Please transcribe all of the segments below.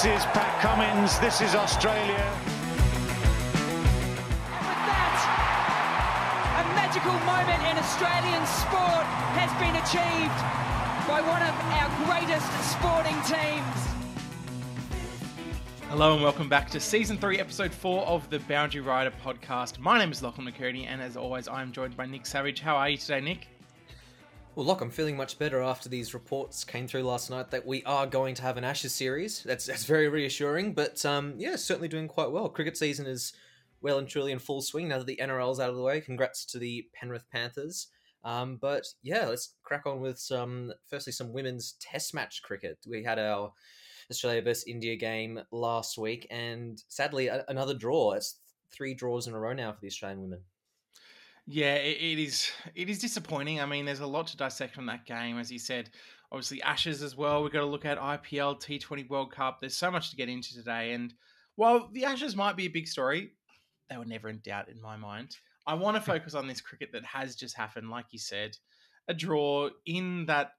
This is Pat Cummins. This is Australia. And with that, a magical moment in Australian sport has been achieved by one of our greatest sporting teams. Hello and welcome back to season three, episode four of the Boundary Rider podcast. My name is Lachlan McKirdy, and as always, I am joined by Nic Savage. How are you today, Nic? Well, look, I'm feeling much better after these reports came through last night that we are going to have an Ashes series. That's that's very reassuring, but um, yeah, certainly doing quite well. Cricket season is well and truly in full swing now that the NRL's out of the way. Congrats to the Penrith Panthers. Um, but yeah, let's crack on with some. Firstly, some women's Test match cricket. We had our Australia versus India game last week, and sadly, a- another draw. It's three draws in a row now for the Australian women. Yeah, it, it is. It is disappointing. I mean, there's a lot to dissect from that game, as you said. Obviously, Ashes as well. We've got to look at IPL, T20 World Cup. There's so much to get into today. And while the Ashes might be a big story, they were never in doubt in my mind. I want to hmm. focus on this cricket that has just happened, like you said, a draw in that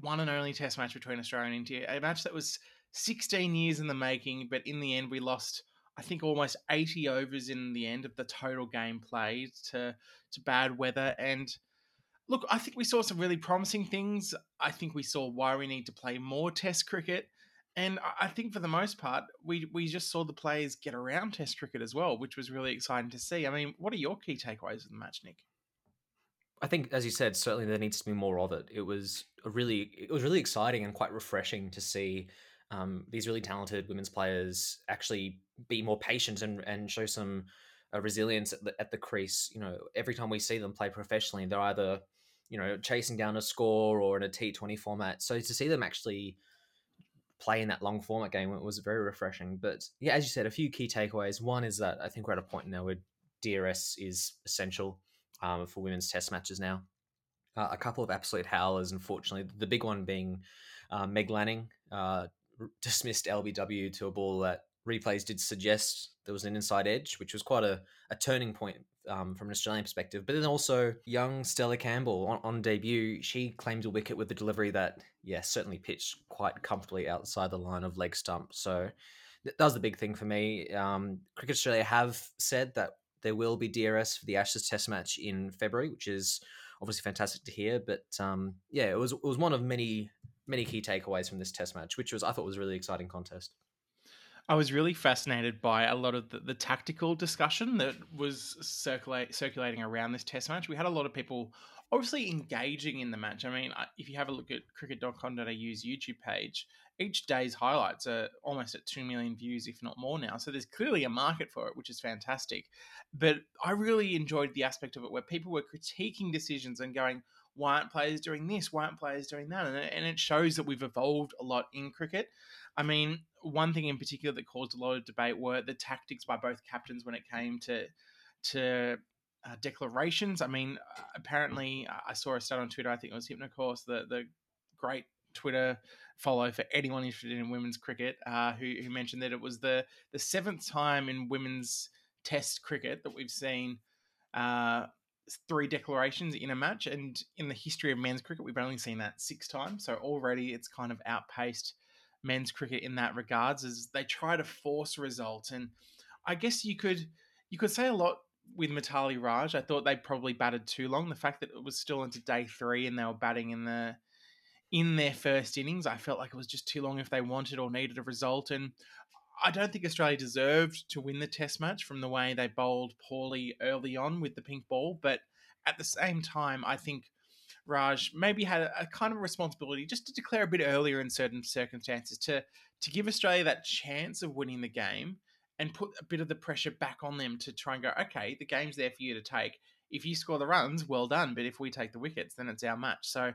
one and only Test match between Australia and India, a match that was 16 years in the making, but in the end we lost. I think almost 80 overs in the end of the total game played to to bad weather. And look, I think we saw some really promising things. I think we saw why we need to play more Test cricket. And I- think for the most part, we we just saw the players get around Test cricket as well, which was really exciting to see. I mean, what are your key takeaways of the match, Nic? I think, as you said, certainly there needs to be more of it. It was a really, it was really exciting and quite refreshing to see um, these really talented women's players actually be more patient and and show some uh, resilience at the, at the crease. You know, every time we see them play professionally, they're either you know chasing down a score or in a T Twenty format. So to see them actually play in that long format game was very refreshing. But yeah, as you said, a few key takeaways. One is that I think we're at a point now where DRS is essential um, for women's test matches now. Uh, a couple of absolute howlers, unfortunately. The big one being uh, Meg Lanning uh, dismissed LBW to a ball that replays did suggest there was an inside edge, which was quite a, a turning point um, from an Australian perspective. But then also young Stella Campbell on, on debut, she claimed a wicket with a delivery that, yeah, certainly pitched quite comfortably outside the line of leg stump. So that was the big thing for me. Um, Cricket Australia have said that there will be DRS for the Ashes Test match in February, which is obviously fantastic to hear. But um, yeah, it was it was one of many many key takeaways from this Test match, which was I thought was a really exciting contest. I was really fascinated by a lot of the, the tactical discussion that was circulate, circulating around this test match. We had a lot of people obviously engaging in the match. I mean, if you have a look at cricket.com.au's YouTube page, each day's highlights are almost at 2 million views, if not more now. So there's clearly a market for it, which is fantastic. But I really enjoyed the aspect of it where people were critiquing decisions and going, why aren't players doing this? Why aren't players doing that? And and it shows that we've evolved a lot in cricket. I mean, one thing in particular that caused a lot of debate were the tactics by both captains when it came to to uh, declarations. I mean, uh, apparently, I saw a stat on Twitter. I think it was Hypnocourse, the the great Twitter follow for anyone interested in women's cricket, uh, who, who mentioned that it was the the seventh time in women's Test cricket that we've seen uh, three declarations in a match, and in the history of men's cricket, we've only seen that six times. So already, it's kind of outpaced men's cricket in that regards as they try to force results and i guess you could you could say a lot with Mithali Raj. I thought they probably batted too long. The fact that it was still into day three and they were batting in the in their first innings, I felt like it was just too long if they wanted or needed a result. And I don't think Australia deserved to win the Test match from the way they bowled poorly early on with the pink ball. But at the same time, I think Raj maybe had a, kind of responsibility just to declare a bit earlier in certain circumstances to to give Australia that chance of winning the game and put a bit of the pressure back on them to try and go, okay, the game's there for you to take. If you score the runs, well done. But if we take the wickets, then it's our match. So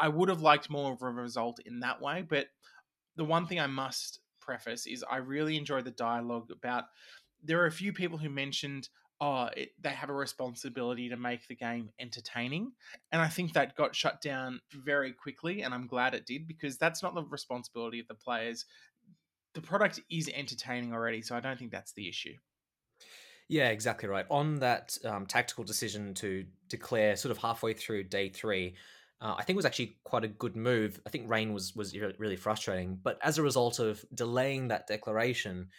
I would have liked more of a result in that way. But the one thing I must preface is I really enjoy the dialogue about there are a few people who mentioned oh it, they have a responsibility to make the game entertaining. And i think that got shut down very quickly and i'm glad it did because that's not the responsibility of the players. The product is entertaining already so i don't think that's the issue. Yeah, exactly right. On that um, tactical decision to declare sort of halfway through day three, uh, I think it was actually quite a good move. I think rain was was really frustrating, but as a result of delaying that declaration,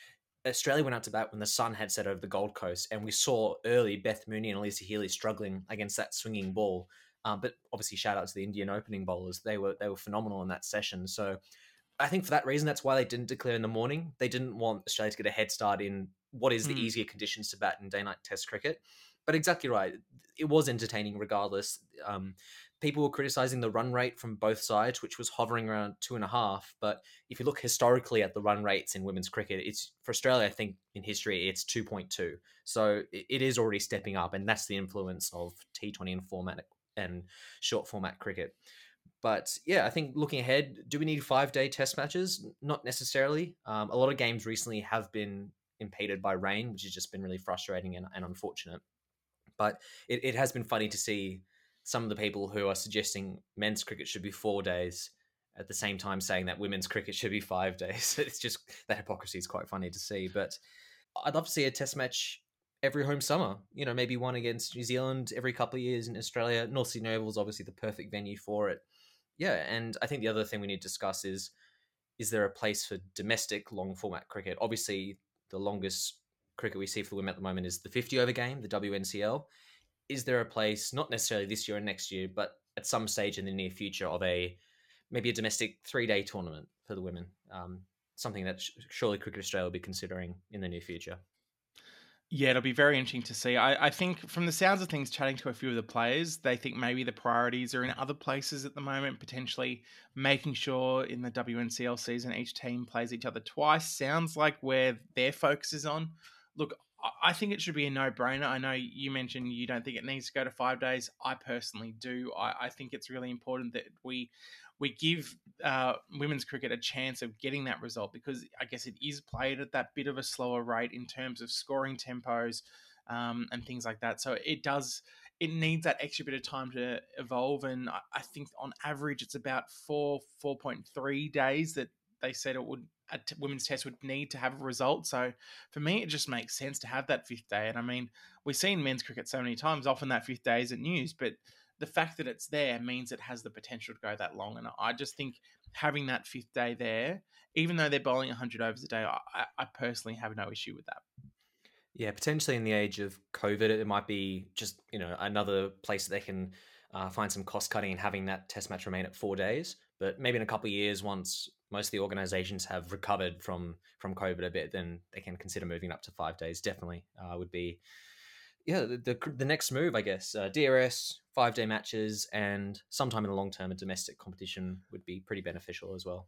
Australia went out to bat when the sun had set over the Gold Coast, and we saw early Beth Mooney and Alyssa Healy struggling against that swinging ball. Um, but obviously, shout out to the Indian opening bowlers; they were they were phenomenal in that session. So, I think for that reason, that's why they didn't declare in the morning. They didn't want Australia to get a head start in what is the mm. easier conditions to bat in day night Test cricket. But exactly right, it was entertaining regardless. Um, people were criticizing the run rate from both sides, which was hovering around two and a half. But if you look historically at the run rates in women's cricket, it's for Australia, I think in history, it's 2.2. So it is already stepping up, and that's the influence of T20 and format and short format cricket. But yeah, I think looking ahead, do we need five day test matches? Not necessarily. Um, a lot of games recently have been impeded by rain, which has just been really frustrating and, and unfortunate. But it, it has been funny to see some of the people who are suggesting men's cricket should be four days at the same time saying that women's cricket should be five days. It's just that hypocrisy is quite funny to see. But I'd love to see a test match every home summer. You know, maybe one against New Zealand every couple of years in Australia. North Sydney Oval is obviously the perfect venue for it. Yeah, and I think the other thing we need to discuss is is there a place for domestic long format cricket? Obviously, the longest cricket we see for the women at the moment is the 50 over game, the WNCL is there a place, not necessarily this year and next year, but at some stage in the near future of a maybe a domestic three day tournament for the women? Um, something that surely Cricket Australia will be considering in the near future. Yeah, it'll be very interesting to see. I, I, think from the sounds of things, chatting to a few of the players, they think maybe the priorities are in other places at the moment, potentially making sure in the WNCL season each team plays each other twice. Sounds like where their focus is on. Look, I think it should be a no-brainer. I know you mentioned you don't think it needs to go to five days. I personally do. I, I think it's really important that we we give uh, women's cricket a chance of getting that result because I guess it is played at that bit of a slower rate in terms of scoring tempos um, and things like that. So it does it needs that extra bit of time to evolve, and I, I think on average it's about four four point three days that they said it would a t- women's test would need to have a result. So for me, it just makes sense to have that fifth day. And I mean, we've seen men's cricket so many times. Often that fifth day isn't news, but the fact that it's there means it has the potential to go that long. And I just think having that fifth day there, even though they're bowling 100 overs a day, I, I personally have no issue with that. Yeah, potentially in the age of COVID, it might be just you know another place that they can uh, find some cost cutting and having that test match remain at four days. But maybe in a couple of years, once most of the organizations have recovered from from COVID a bit, then they can consider moving up to five days. Definitely uh, would be, yeah, the, the, the next move, I guess. Uh, DRS five day matches, and sometime in the long term, a domestic competition would be pretty beneficial as well.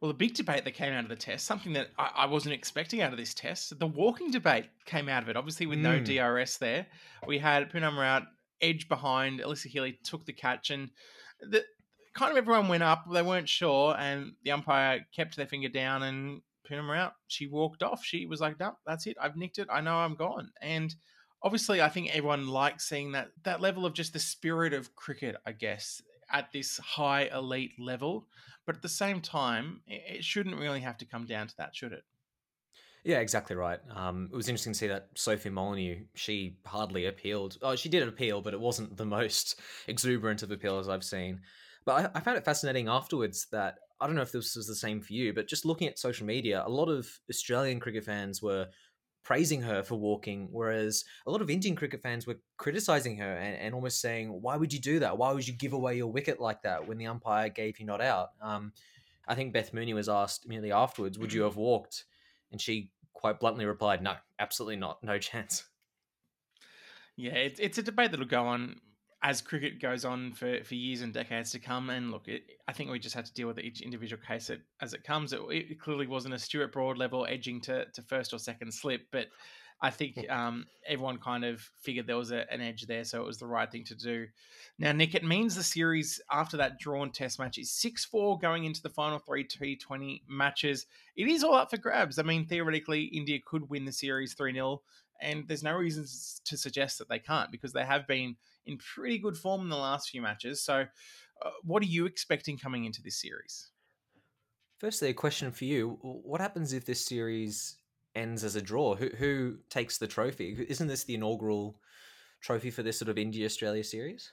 Well, the big debate that came out of the test, something that I, I, wasn't expecting out of this test, the walking debate came out of it. Obviously, with mm. no DRS there, we had Poonam out edge behind. Alyssa Healy took the catch, and the kind of everyone went up. They weren't sure, and the umpire kept their finger down and put them out. She walked off. She was like, "No, that's it. I've nicked it. I know I'm gone." And obviously, I think everyone likes seeing that that level of just the spirit of cricket. I guess at this high elite level, but at the same time, it shouldn't really have to come down to that, should it? Yeah, exactly right. Um, it was interesting to see that Sophie Molineux, she hardly appealed. Oh, she did appeal, but it wasn't the most exuberant of appeals I've seen. But I, I, found it fascinating afterwards that I don't know if this was the same for you, but just looking at social media, a lot of Australian cricket fans were praising her for walking, whereas a lot of Indian cricket fans were criticizing her and, and almost saying, "Why would you do that? Why would you give away your wicket like that when the umpire gave you not out?" Um, I think Beth Mooney was asked immediately afterwards, "Would you have walked?" And she quite bluntly replied, "No, absolutely not. No chance." Yeah, it's it's a debate that'll go on as cricket goes on for, for years and decades to come, and look, it, I think we just have to deal with each individual case it, as it comes. It, it, clearly wasn't a Stuart Broad level edging to, to first or second slip, but I think um, everyone kind of figured there was a, an edge there, so it was the right thing to do. Now, Nic, it means the series after that drawn test match is 6 4 going into the final three T20 matches. It is all up for grabs. I mean, theoretically, India could win the series 3 0, and there's no reasons to suggest that they can't because they have been in pretty good form in the last few matches. So, uh, what are you expecting coming into this series? Firstly, a question for you: What happens if this series ends as a draw? Who who takes the trophy? Isn't this the inaugural trophy for this sort of India Australia series?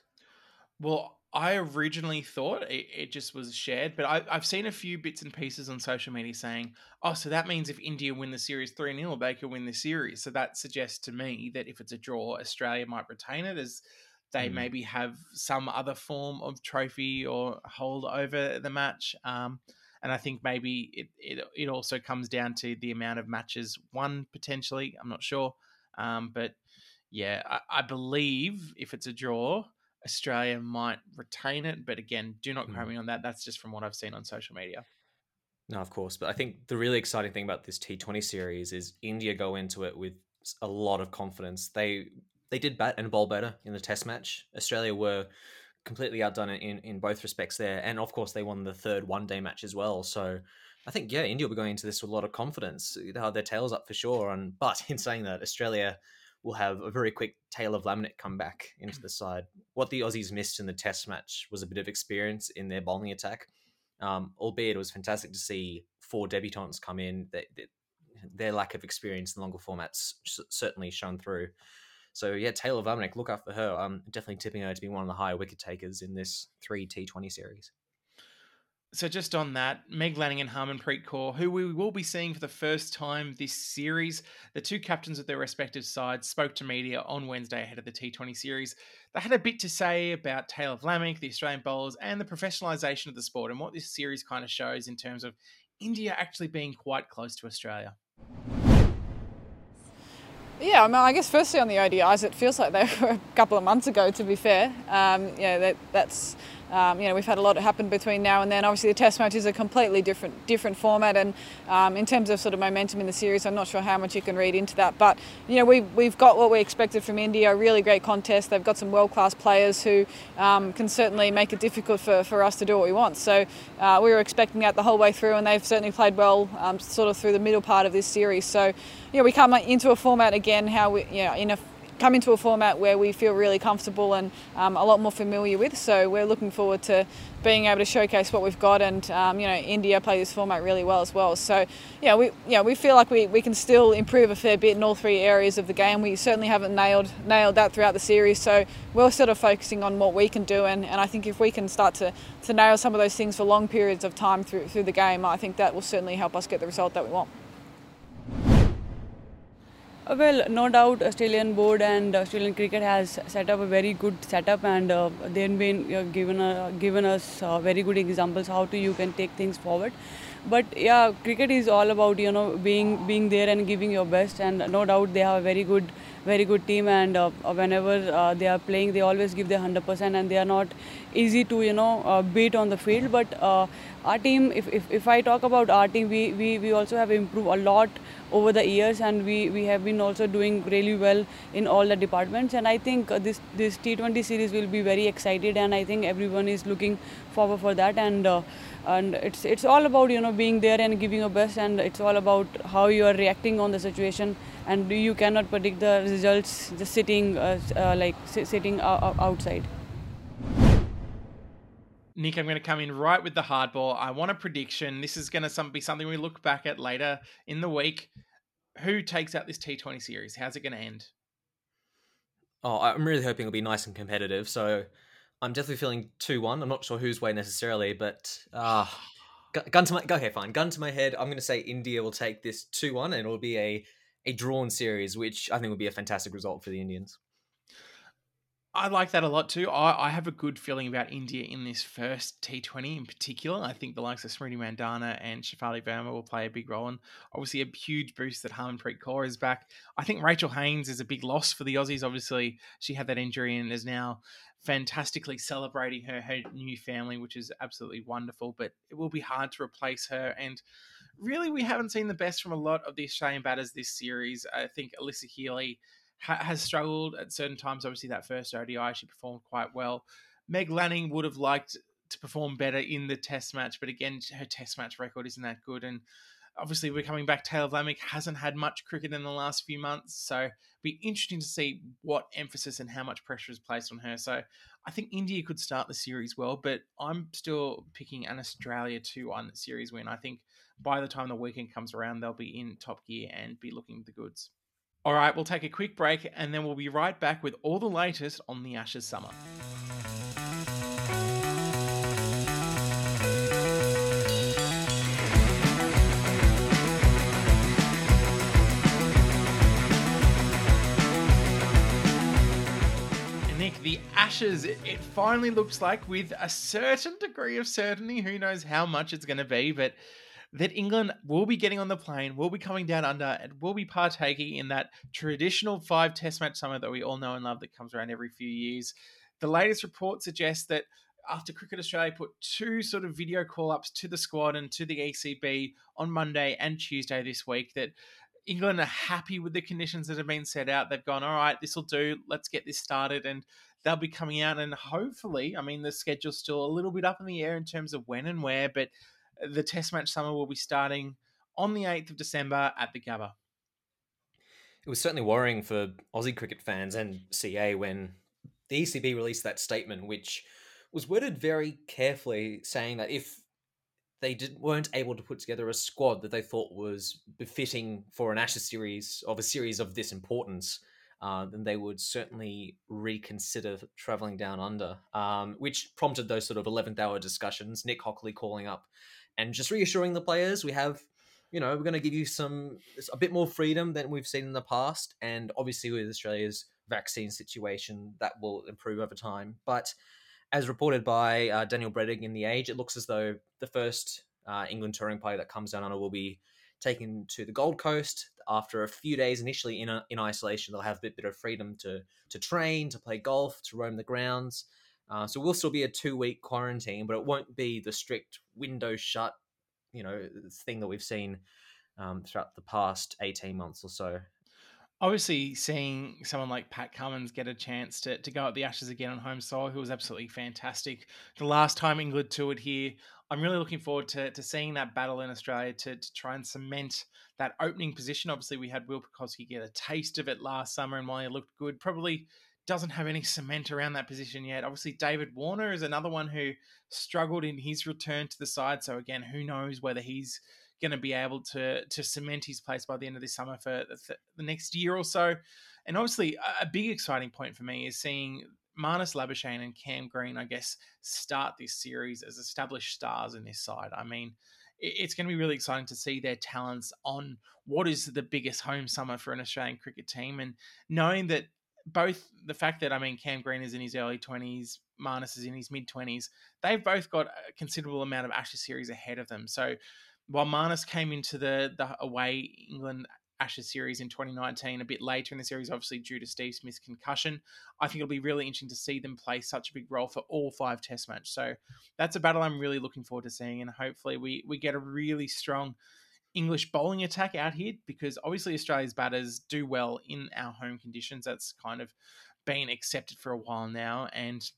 Well, I originally thought it, it just was shared, but I, have seen a few bits and pieces on social media saying, oh, so that means if India win the series 3 0, they could win the series. So that suggests to me that if it's a draw, Australia might retain it as they mm. maybe have some other form of trophy or hold over the match. Um, and I think maybe it, it, it also comes down to the amount of matches won potentially. I'm not sure. Um, but yeah, I, I believe if it's a draw, Australia might retain it, but again, do not quote mm. me on that. That's just from what I've seen on social media. No, of course. But I think the really exciting thing about this T20 series is India go into it with a lot of confidence. They they did bat and bowl better in the test match. Australia were completely outdone in, in both respects there. And of course, they won the third one day match as well. So I think, yeah, India will be going into this with a lot of confidence. They have their tails up for sure. And But in saying that, Australia will have a very quick Tayla Vlaeminck come back into the side. What the Aussies missed in the Test match was a bit of experience in their bowling attack. Um, albeit it was fantastic to see four debutants come in. That, their lack of experience in longer formats certainly shone through. So yeah, Tayla Vlaeminck, look for her. I'm definitely tipping her to be one of the higher wicket takers in this three T20 series. So just on that, Meg Lanning and Harmanpreet Kaur, who we will be seeing for the first time this series, the two captains of their respective sides spoke to media on Wednesday ahead of the T20 series. They had a bit to say about Tayla Vlaeminck, the Australian bowlers, and the professionalisation of the sport, and what this series kind of shows in terms of India actually being quite close to Australia. Yeah, I mean, I guess firstly on the ODIs, it feels like they were a couple of months ago. To be fair, um, yeah, that, that's um, you know, we've had a lot happen between now and then. Obviously, the Test match is a completely different different format, and um, in terms of sort of momentum in the series, I'm not sure how much you can read into that. But you know, we've we've got what we expected from India. A really great contest. They've got some world class players who um, can certainly make it difficult for, for us to do what we want. So uh, we were expecting that the whole way through, and they've certainly played well, um, sort of through the middle part of this series. So you know, we come into a format again how we you know in a come into a format where we feel really comfortable and um, a lot more familiar with. So we're looking forward to being able to showcase what we've got. And um, you know, India play this format really well as well. So yeah, we yeah we feel like we, we can still improve a fair bit in all three areas of the game. We certainly haven't nailed nailed that throughout the series. So we're sort of focusing on what we can do. And, and I think if we can start to, to nail some of those things for long periods of time through through the game, I think that will certainly help us get the result that we want. Uh, well, no doubt, Australian board and Australian cricket has set up a very good setup, and uh, they've been uh, given uh, given us uh, very good examples how to you can take things forward. But yeah, cricket is all about you know being being there and giving your best, and no doubt they have a very good very good team, and uh, whenever they are playing, they always give their hundred percent, and they are not easy to you know beat on the field. But our team, if, if, if I talk about our team, we, we, we also have improved a lot over the years and we, we have been also doing really well in all the departments. And I think this, this T20 series will be very excited and I think everyone is looking forward for that. And uh, and it's it's all about you know being there and giving your best and it's all about how you are reacting on the situation. And you cannot predict the results just sitting uh, uh, like sitting outside Nic, I'm going to come in right with the hardball. I want a prediction. This is going to be something we look back at later in the week. Who takes out this T20 series? How's it going to end? Oh, I'm really hoping it'll be nice and competitive. So I'm definitely feeling 2 1. I'm not sure whose way necessarily, but uh, gun to my ahead, fine. Gun to my head. I'm going to say India will take this 2 1 and it'll be a, a drawn series, which I think will be a fantastic result for the Indians. I like that a lot too. I, I, have a good feeling about India in this first T20 in particular. I think the likes of Smriti Mandhana and Shafali Verma will play a big role. And obviously, a huge boost that Harmanpreet Kaur is back. I think Rachel Haynes is a big loss for the Aussies. Obviously, she had that injury and is now fantastically celebrating her, her new family, which is absolutely wonderful. But it will be hard to replace her. And really, we haven't seen the best from a lot of the Australian batters this series. I think Alyssa Healy ha- has struggled at certain times. Obviously, that first ODI, she performed quite well. Meg Lanning would have liked to perform better in the test match, but again, her test match record isn't that good. And obviously, we're coming back. Tayla Vlaeminck hasn't had much cricket in the last few months, so be interesting to see what emphasis and how much pressure is placed on her. So I think India could start the series well, but I'm still picking an Australia 2 1 series win. I think by the time the weekend comes around, they'll be in top gear and be looking the goods. All right, we'll take a quick break and then we'll be right back with all the latest on the Ashes summer. the ashes it, it, finally looks like with a certain degree of certainty who knows how much it's going to be but that England will be getting on the plane, will be coming down under, and will be partaking in that traditional five test match summer that we all know and love that comes around every few years. The latest report suggests that after Cricket Australia put two sort of video call ups to the squad and to the ECB on Monday and Tuesday this week, that England are happy with the conditions that have been set out. They've gone, all right, this will do. Let's get this started. And they'll be coming out. And hopefully, I mean, the schedule's still a little bit up in the air in terms of when and where, but the Test match summer will be starting on the 8th of December at the Gabba. It was certainly worrying for Aussie cricket fans and CA when the ECB released that statement, which was worded very carefully, saying that if they did, weren't able to put together a squad that they thought was befitting for an Ashes series of a series of this importance, uh, then they would certainly reconsider traveling down under, um, which prompted those sort of 11th hour discussions. Nick Hockley calling up and just reassuring the players we have, you know, we're going to give you some a bit more freedom than we've seen in the past, and obviously with Australia's vaccine situation, that will improve over time, but as reported by uh, Daniel Brettig in The Age, it looks as though the first uh, England touring player that comes down under will be taken to the Gold Coast after a few days initially in, a, in isolation. They'll have a bit, bit of freedom to to train, to play golf, to roam the grounds. Uh, so we'll still be a two week quarantine, but it won't be the strict window shut, you know, thing that we've seen um, throughout the past eighteen months or so obviously seeing someone like Pat Cummins get a chance to, to go at the Ashes again on home soil, who was absolutely fantastic. The last time England toured here, I'm really looking forward to, to seeing that battle in Australia to, to try and cement that opening position. Obviously, we had Will Pucovski get a taste of it last summer, and while he looked good, probably doesn't have any cement around that position yet. Obviously, David Warner is another one who struggled in his return to the side. So again, who knows whether he's going to be able to to cement his place by the end of this summer for the, the next year or so. And obviously, a big exciting point for me is seeing Marnus Labuschagne and Cam Green, I guess, start this series as established stars in this side. I mean, it's going to be really exciting to see their talents on what is the biggest home summer for an Australian cricket team, and knowing that both the fact that I mean Cam Green is in his early twenties, Marnus is in his mid twenties, they've both got a considerable amount of Ashes series ahead of them. So while Marnus came into the the away England Ashes series in 2019 a bit later in the series, obviously due to Steve Smith's concussion. I think it'll be really interesting to see them play such a big role for all five Test matches. So that's a battle I'm really looking forward to seeing, and hopefully we we get a really strong English bowling attack out here because obviously Australia's batters do well in our home conditions. That's kind of been accepted for a while now, and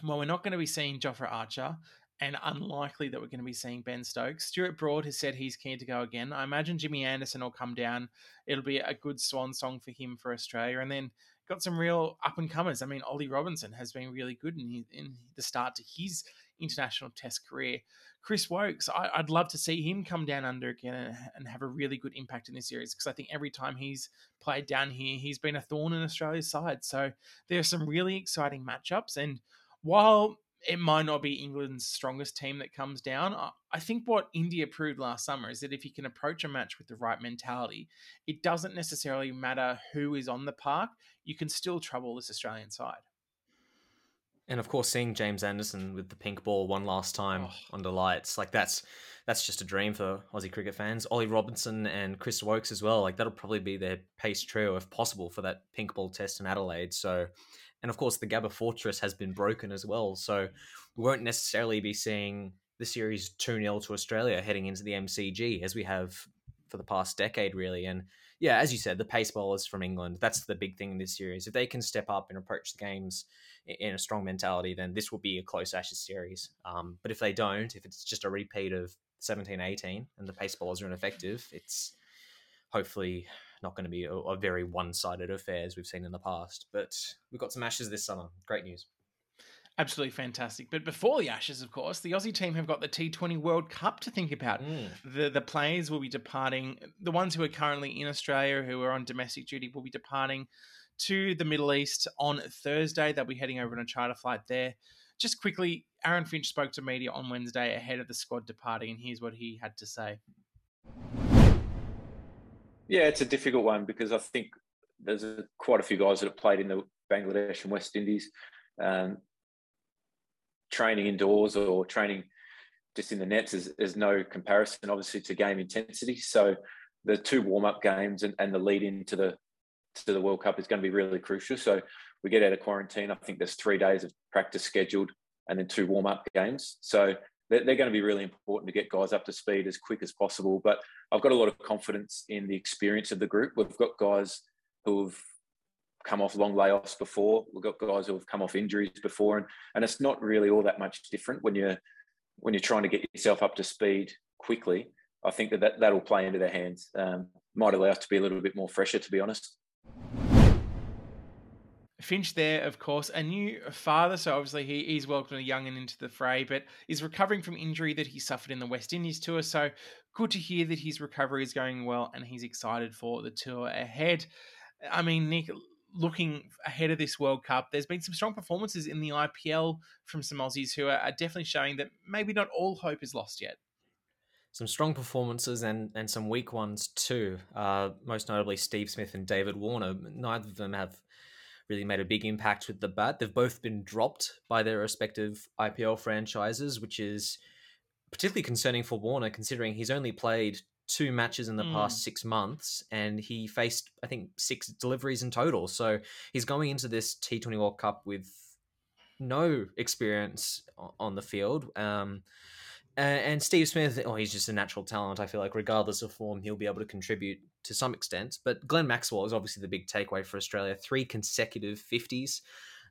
while we're not going to be seeing Jofra Archer and unlikely that we're going to be seeing Ben Stokes. Stuart Broad has said he's keen to go again. I imagine Jimmy Anderson will come down. It'll be a good swan song for him for Australia. And then got some real up and comers. I mean, Ollie Robinson has been really good in, in the start to his international test career. Chris Woakes, I, would love to see him come down under again and, and have a really good impact in this series because I think every time he's played down here, he's been a thorn in Australia's side. So there are some really exciting matchups. And while it might not be England's strongest team that comes down. I think what India proved last summer is that if you can approach a match with the right mentality, it doesn't necessarily matter who is on the park. You can still trouble this Australian side. And of course, seeing James Anderson with the pink ball one last time oh. under lights, like that's that's just a dream for Aussie cricket fans. Ollie Robinson and Chris Woakes as well. Like that'll probably be their pace trio if possible for that pink ball test in Adelaide. So and of course, the Gabba Fortress has been broken as well. So we won't necessarily be seeing the series 2 0 to Australia heading into the MCG as we have for the past decade, really. And yeah, as you said, the pace bowlers from England, that's the big thing in this series. If they can step up and approach the games in a strong mentality, then this will be a close Ashes series. Um, but if they don't, if it's just a repeat of 17 18 and the pace bowlers are ineffective, it's hopefully not going to be a, a very one-sided affair as we've seen in the past. But we've got some Ashes this summer. Great news. Absolutely fantastic. But before the Ashes, of course, the Aussie team have got the T20 World Cup to think about. Mm. The the players will be departing. The ones who are currently in Australia, who are on domestic duty, will be departing to the Middle East on Thursday. They'll be heading over on a charter flight there. Just quickly, Aaron Finch spoke to media on Wednesday ahead of the squad departing, and here's what he had to say. Yeah, it's a difficult one because I think there's a, quite a few guys that have played in the Bangladesh and West Indies. Um, training indoors or training just in the nets is, is no comparison, obviously, to game intensity. So the two warm up games and, and the lead into the to the World Cup is going to be really crucial. So we get out of quarantine. I think there's three days of practice scheduled and then two warm up games. So they're, they're, going to be really important to get guys up to speed as quick as possible. But I've got a lot of confidence in the experience of the group. We've got guys who've come off long layoffs before. We've got guys who have come off injuries before, and and it's not really all that much different when you're when you're trying to get yourself up to speed quickly. I think that, that that'll play into their hands. Um, might allow us to be a little bit more fresher, to be honest. Finch there, of course, a new father, so obviously he, he's welcomed a young and into the fray, but is recovering from injury that he suffered in the West Indies tour. So good to hear that his recovery is going well and he's excited for the tour ahead. I mean, Nic, looking ahead of this World Cup, there's been some strong performances in the IPL from some Aussies who are, definitely showing that maybe not all hope is lost yet some strong performances and and some weak ones too. Uh, most notably, Steve Smith and David Warner. Neither of them have really made a big impact with the bat. They've both been dropped by their respective IPL franchises, which is particularly concerning for Warner, considering he's only played two matches in the mm. past six months and he faced, I think, six deliveries in total. So he's going into this T20 World Cup with no experience on the field. Um, and Steve Smith, oh, he's just a natural talent. I feel like, regardless of form, he'll be able to contribute to some extent. But Glenn Maxwell is obviously the big takeaway for Australia. Three consecutive 50s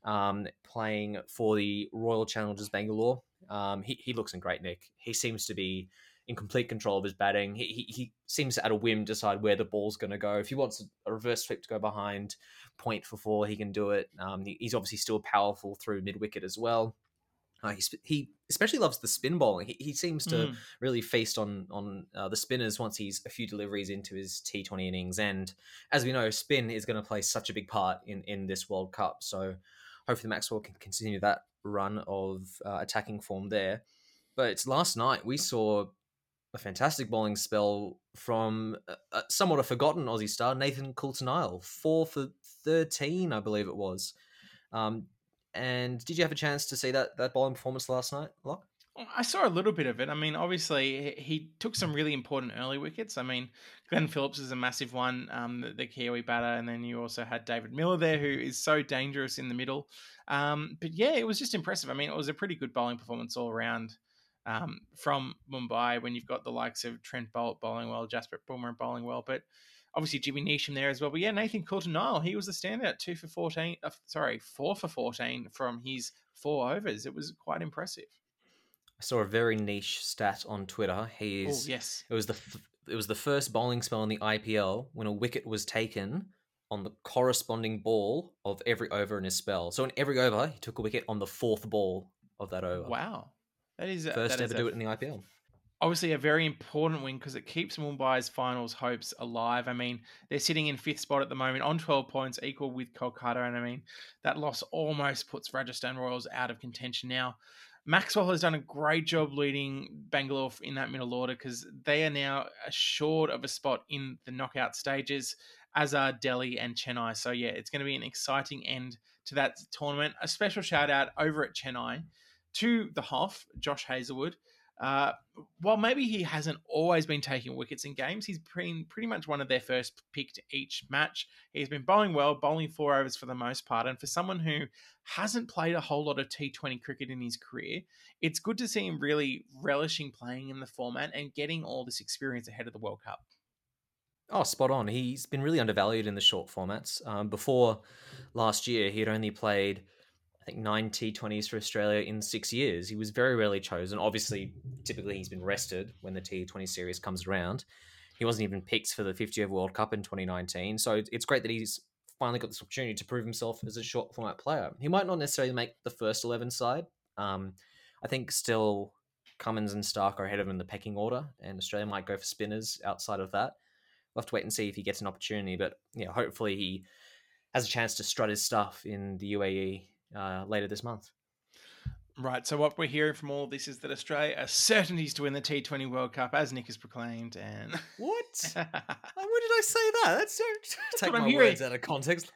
um, playing for the Royal Challengers Bangalore. Um, he, he looks in great nick. He seems to be in complete control of his batting. He, he, he seems at a whim, decide where the ball's going to go. If he wants a reverse sweep to go behind, point for four, he can do it. Um, he, he's obviously still powerful through mid wicket as well. Uh, he, he especially loves the spin bowling. He, he seems to mm. really feast on on uh, the spinners once he's a few deliveries into his T20 innings. And as we know, spin is going to play such a big part in, in this World Cup. So hopefully Maxwell can continue that run of uh, attacking form there. But it's last night we saw a fantastic bowling spell from a, somewhat a forgotten Aussie star, Nathan Coulter-Nile. Four for 13, I believe it was. Um, and did you have a chance to see that that bowling performance last night, Lock? I saw a little bit of it. I mean, obviously, he took some really important early wickets. I mean, Glenn Phillips is a massive one, um, the, the, Kiwi batter, and then you also had David Miller there, who is so dangerous in the middle. Um, but yeah, it was just impressive. I mean, it was a pretty good bowling performance all around um, from Mumbai when you've got the likes of Trent Boult bowling well, Jasprit Bumrah bowling well, but obviously Jimmy Neesham there as well. But yeah, Nathan Coulter-Nile, he was the standout, two for 14, uh, sorry, four for 14 from his four overs. It was quite impressive. I saw a very niche stat on Twitter. He's, oh, yes. It was the it was the first bowling spell in the IPL when a wicket was taken on the corresponding ball of every over in his spell. So in every over, he took a wicket on the fourth ball of that over. Wow. That is first that ever is do it in the IPL obviously a very important win because it keeps Mumbai's finals hopes alive. I mean, they're sitting in fifth spot at the moment on 12 points, equal with Kolkata. And I mean, that loss almost puts Rajasthan Royals out of contention now. Maxwell has done a great job leading Bangalore in that middle order because they are now assured of a spot in the knockout stages, as are Delhi and Chennai. So, yeah, it's going to be an exciting end to that tournament. A special shout out over at Chennai to the Hoff, Josh Hazlewood uh, while maybe he hasn't always been taking wickets in games, he's been pretty much one of their first picked each match. He's been bowling well, bowling four overs for the most part. And for someone who hasn't played a whole lot of T20 cricket in his career, it's good to see him really relishing playing in the format and getting all this experience ahead of the World Cup. Oh, spot on. He's been really undervalued in the short formats. Um, before last year, he had only played think nine T20s for Australia in six years. He was very rarely chosen. Obviously, typically he's been rested when the T20 series comes around. He wasn't even picked for the 50 over World Cup in 2019. So it's great that he's finally got this opportunity to prove himself as a short format player. He might not necessarily make the first 11 side. Um, I think still Cummins and Starc are ahead of him in the pecking order, and Australia might go for spinners outside of that. We'll have to wait and see if he gets an opportunity, but yeah, hopefully he has a chance to strut his stuff in the UAE uh, later this month. Right. So what we're hearing from all of this is that Australia are certainties to win the T20 World Cup, as Nic has proclaimed. And what? when did I say that? That's, that's take what my I'm hearing. words out of context.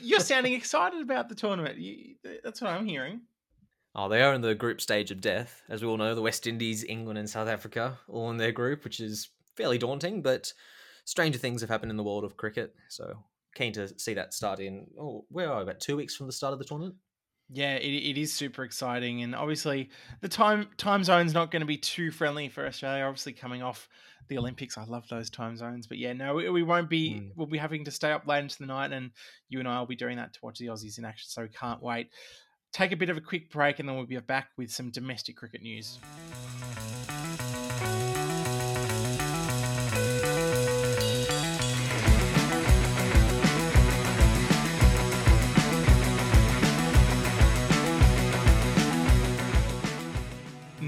You're sounding excited about the tournament. You, that's what I'm hearing. Oh, they are in the group stage of death. As we all know, the West Indies, England, and South Africa all in their group, which is fairly daunting, but stranger things have happened in the world of cricket. So keen to see that start in, oh, where are we? About two weeks from the start of the tournament? Yeah, it, it is super exciting, and obviously the time time zone's not going to be too friendly for Australia. Obviously, coming off the Olympics, I love those time zones. But yeah, no, we, we won't be. Mm. We'll be having to stay up late into the night, and you and I will be doing that to watch the Aussies in action. So we can't wait. Take a bit of a quick break, and then we'll be back with some domestic cricket news.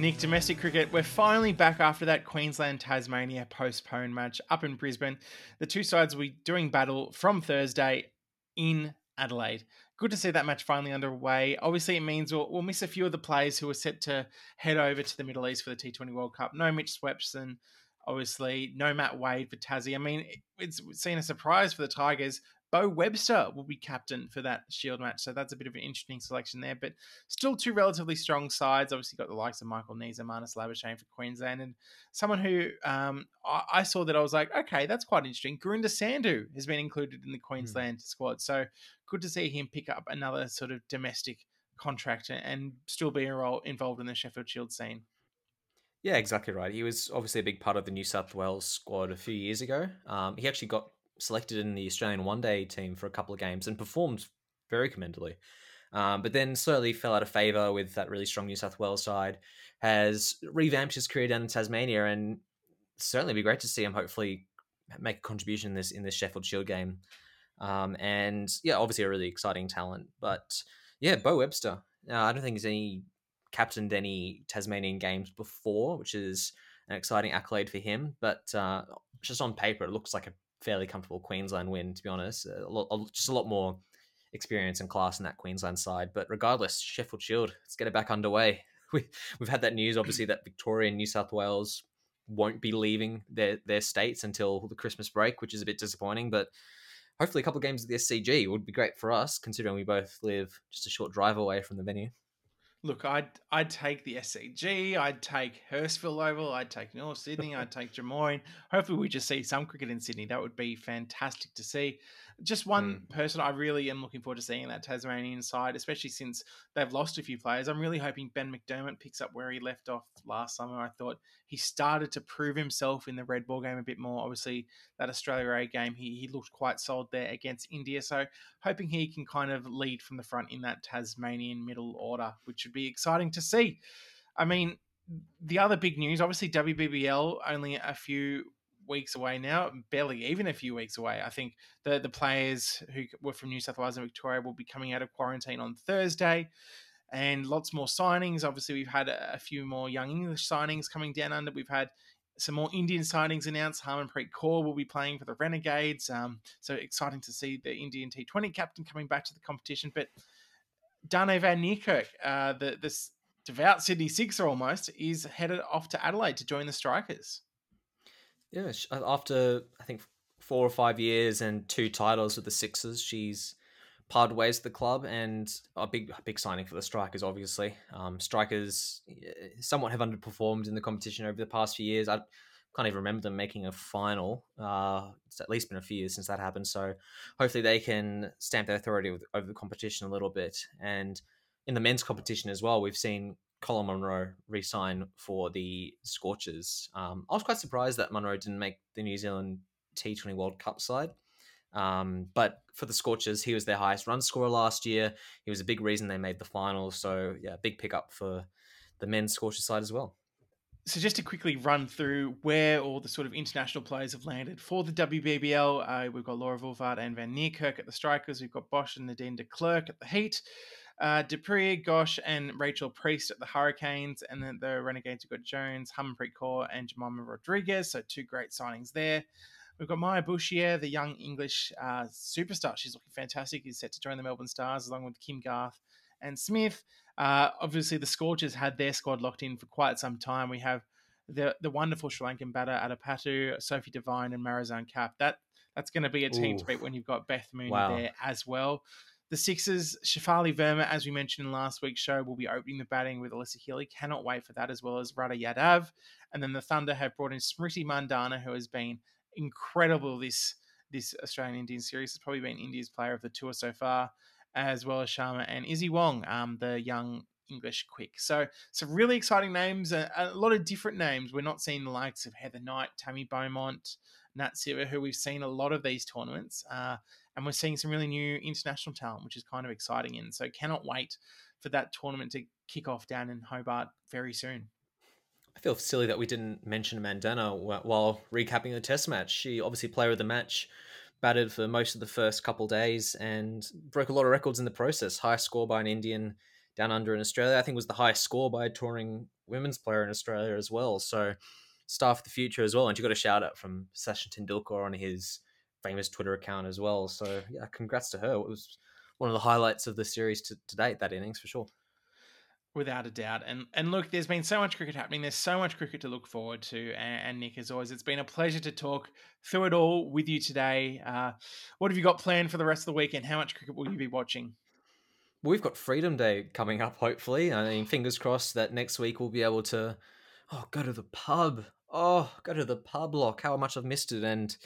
Nic, domestic cricket, we're finally back after that Queensland Tasmania postponed match up in Brisbane. The two sides will be doing battle from Thursday in Adelaide. Good to see that match finally underway. Obviously, it means we'll, we'll miss a few of the players who are set to head over to the Middle East for the T20 World Cup. No Mitch Swepson, obviously, no Matt Wade for Tassie. I mean, it's seen a surprise for the Tigers. Bo Webster will be captain for that Shield match, so that's a bit of an interesting selection there. But still, two relatively strong sides. Obviously, got the likes of Michael Neser, Marnus Labuschagne for Queensland, and someone who um, I, I, saw that I was like, okay, that's quite interesting. Gurinder Sandhu has been included in the Queensland mm. squad, so good to see him pick up another sort of domestic contract and still be involved in the Sheffield Shield scene. Yeah, exactly right. He was obviously a big part of the New South Wales squad a few years ago. Um, he actually got selected in the Australian one day team for a couple of games and performed very commendably. Um, but then slowly fell out of favour with that really strong New South Wales side. Has revamped his career down in Tasmania, and certainly be great to see him hopefully make a contribution in this in this Sheffield Shield game. Um, and yeah, obviously a really exciting talent. But yeah, Bo Webster. Uh, I don't think he's any captained any Tasmanian games before, which is an exciting accolade for him. But uh, just on paper, it looks like a fairly comfortable Queensland win, to be honest. A lot, just a lot more experience and class in that Queensland side. But regardless, Sheffield Shield, let's get it back underway. We, we've had that news, obviously, that Victoria and New South Wales won't be leaving their, their states until the Christmas break, which is a bit disappointing. But hopefully, a couple of games at the SCG would be great for us, considering we both live just a short drive away from the venue. Look, I'd I'd take the SCG, I'd take Hurstville Oval, I'd take North Sydney, I'd take Drummoyne. Hopefully, we just see some cricket in Sydney. That would be fantastic to see. Just one mm. person I really am looking forward to seeing that Tasmanian side, especially since they've lost a few players. I'm really hoping Ben McDermott picks up where he left off last summer. I thought he started to prove himself in the red ball game a bit more. Obviously, that Australia A game, he, he looked quite solid there against India. So, hoping he can kind of lead from the front in that Tasmanian middle order, which would be exciting to see. I mean, the other big news, obviously, WBBL only a few weeks away now, barely even a few weeks away. I think the the players who were from New South Wales and Victoria will be coming out of quarantine on Thursday, and lots more signings. Obviously, we've had a, few more young English signings coming down under. We've had some more Indian signings announced. Harmanpreet Kaur will be playing for the Renegades. Um, so exciting to see the Indian T20 captain coming back to the competition. But Dane van Niekerk, uh, the this devout Sydney Sixer almost, is headed off to Adelaide to join the Strikers. Yeah, uh, after I think four or five years and two titles with the Sixers, she's parted ways with the club, and a big big signing for the Strikers. Obviously, um, Strikers somewhat have underperformed in the competition over the past few years. I can't even remember them making a final. Uh, it's at least been a few years since that happened. So hopefully they can stamp their authority with, over the competition a little bit. And in the men's competition as well, we've seen Colin Munro re-sign for the Scorchers. Um, I was quite surprised that Munro didn't make the New Zealand T20 World Cup side. Um, but for the Scorchers, he was their highest run scorer last year. He was a big reason they made the final. So yeah, big pickup for the men's Scorchers side as well. So just to quickly run through where all the sort of international players have landed for the WBBL, uh, we've got Laura Wolvaardt and Van Niekerk at the Strikers. We've got Bosch and Nadine de Klerk at the Heat. Uh, Dupree, Ghosh, and Rachel Priest at the Hurricanes, and then the Renegades. We've got Jones, Harmanpreet Kaur, and Jemimah Rodrigues. So two great signings there. We've got Maia Bouchier, the young English uh, superstar. She's looking fantastic. She's set to join the Melbourne Stars along with Kim Garth and Smith. Uh, obviously, the Scorchers had their squad locked in for quite some time. We have the the wonderful Sri Lankan batter Athapaththu, Sophie Devine, and Marizanne Kapp. That that's going to be a team Ooh. to beat when you've got Beth Mooney wow. there as well. The Sixers, Shafali Verma, as we mentioned in last week's show, will be opening the batting with Alyssa Healy. Cannot wait for that, as well as Radha Yadav. And then the Thunder have brought in Smriti Mandhana, who has been incredible this this Australian Indian series. Has probably been India's player of the tour so far, as well as Sharma and Izzy Wong, um, the young English quick. So some really exciting names, a, a, lot of different names. We're not seeing the likes of Heather Knight, Tammy Beaumont, Nat Sciver, who we've seen a lot of these tournaments. Uh, and we're seeing some really new international talent, which is kind of exciting. And so cannot wait for that tournament to kick off down in Hobart very soon. I feel silly that we didn't mention Mandhana while recapping the test match. She obviously player of the match, batted for most of the first couple days and broke a lot of records in the process. Highest score by an Indian down under in Australia. I think was the highest score by a touring women's player in Australia as well. So star for the future as well. And she got a shout out from Sachin Tendulkar on his famous Twitter account as well. So yeah, congrats to her. It was one of the highlights of the series to, to date. That innings for sure. Without a doubt. And and look, there's been so much cricket happening. There's so much cricket to look forward to. And, and Nic, as always, it's been a pleasure to talk through it all with you today. Uh, what have you got planned for the rest of the weekend? How much cricket will you be watching? we've got Freedom Day coming up, hopefully. I mean, fingers crossed that next week we'll be able to, oh, go to the pub. Oh, go to the pub, lock. How much I've missed it. And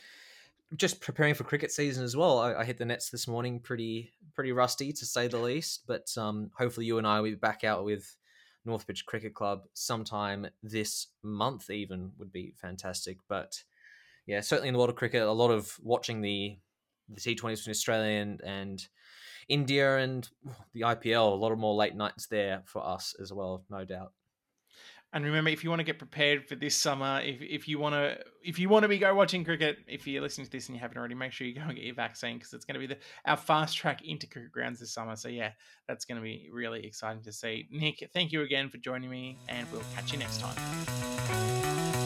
just preparing for cricket season as well. I, I, hit the nets this morning, pretty pretty rusty to say the least. But um, hopefully, you and I will be back out with Northbridge Cricket Club sometime this month. Even would be fantastic. But yeah, certainly in the world of cricket, a lot of watching the the T Twenties from Australia and, and India and the IPL. A lot of more late nights there for us as well, no doubt. And remember, if you want to get prepared for this summer, if, if you want to if you want to be go watching cricket, if you're listening to this and you haven't already, make sure you go and get your vaccine because it's going to be the our fast track into cricket grounds this summer. So yeah, that's going to be really exciting to see. Nic, thank you again for joining me, and we'll catch you next time.